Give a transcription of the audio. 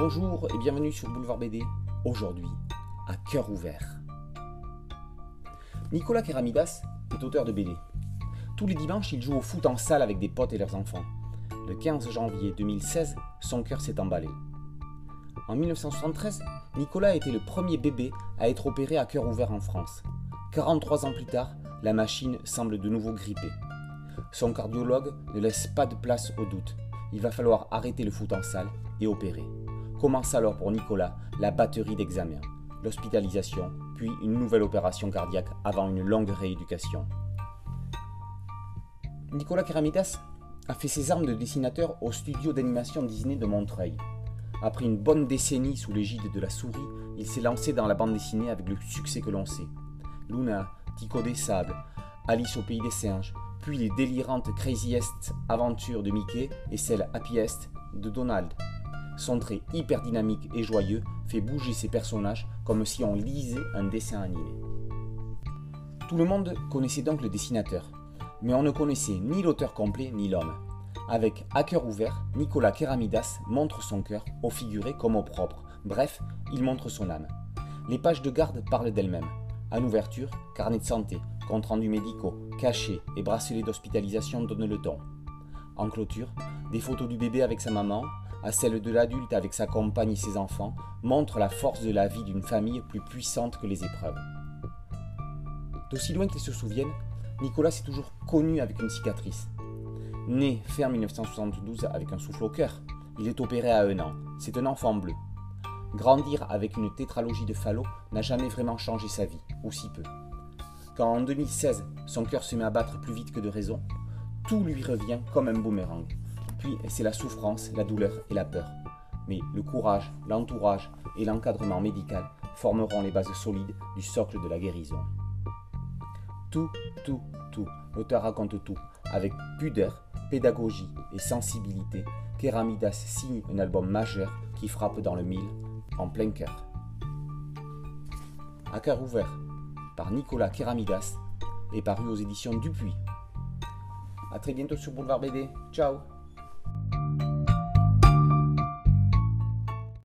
Bonjour et bienvenue sur Boulevard BD. Aujourd'hui, à cœur ouvert. Nicolas Keramidas est auteur de BD. Tous les dimanches, il joue au foot en salle avec des potes et leurs enfants. Le 15 janvier 2016, son cœur s'est emballé. En 1973, Nicolas a été le premier bébé à être opéré à cœur ouvert en France. 43 ans plus tard, la machine semble de nouveau grippée. Son cardiologue ne laisse pas de place au doute. Il va falloir arrêter le foot en salle et opérer. Commence alors pour Nicolas la batterie d'examens, l'hospitalisation, puis une nouvelle opération cardiaque avant une longue rééducation. Nicolas Keramidas a fait ses armes de dessinateur au studio d'animation Disney de Montreuil. Après une bonne décennie sous l'égide de la souris, il s'est lancé dans la bande dessinée avec le succès que l'on sait. Luna, Tico des Sables, Alice au pays des singes, puis les délirantes Craziest aventures de Mickey et celles Happiest de Donald. Son trait hyper dynamique et joyeux fait bouger ses personnages comme si on lisait un dessin animé. Tout le monde connaissait donc le dessinateur, mais on ne connaissait ni l'auteur complet ni l'homme. Avec À cœur ouvert, Nicolas Keramidas montre son cœur, au figuré comme au propre. Bref, il montre son âme. Les pages de garde parlent d'elles-mêmes. En ouverture, carnet de santé, comptes rendus médicaux, cachets et bracelets d'hospitalisation donnent le ton. En clôture, des photos du bébé avec sa maman, à celle de l'adulte avec sa compagne et ses enfants, montrent la force de la vie d'une famille plus puissante que les épreuves. D'aussi loin qu'il se souvienne, Nicolas s'est toujours connu avec une cicatrice. Né fin 1972 avec un souffle au cœur, il est opéré à un an. C'est un enfant bleu. Grandir avec une tétralogie de Fallot n'a jamais vraiment changé sa vie, ou si peu. Quand en 2016, son cœur se met à battre plus vite que de raison, tout lui revient comme un boomerang. Puis c'est la souffrance, la douleur et la peur. Mais le courage, l'entourage et l'encadrement médical formeront les bases solides du socle de la guérison. Tout, tout, tout, l'auteur raconte tout, avec pudeur, pédagogie et sensibilité, Keramidas signe un album majeur qui frappe dans le mille, en plein cœur. À cœur ouvert, par Nicolas Keramidas, et paru aux éditions Dupuis. A très bientôt sur Boulevard BD. Ciao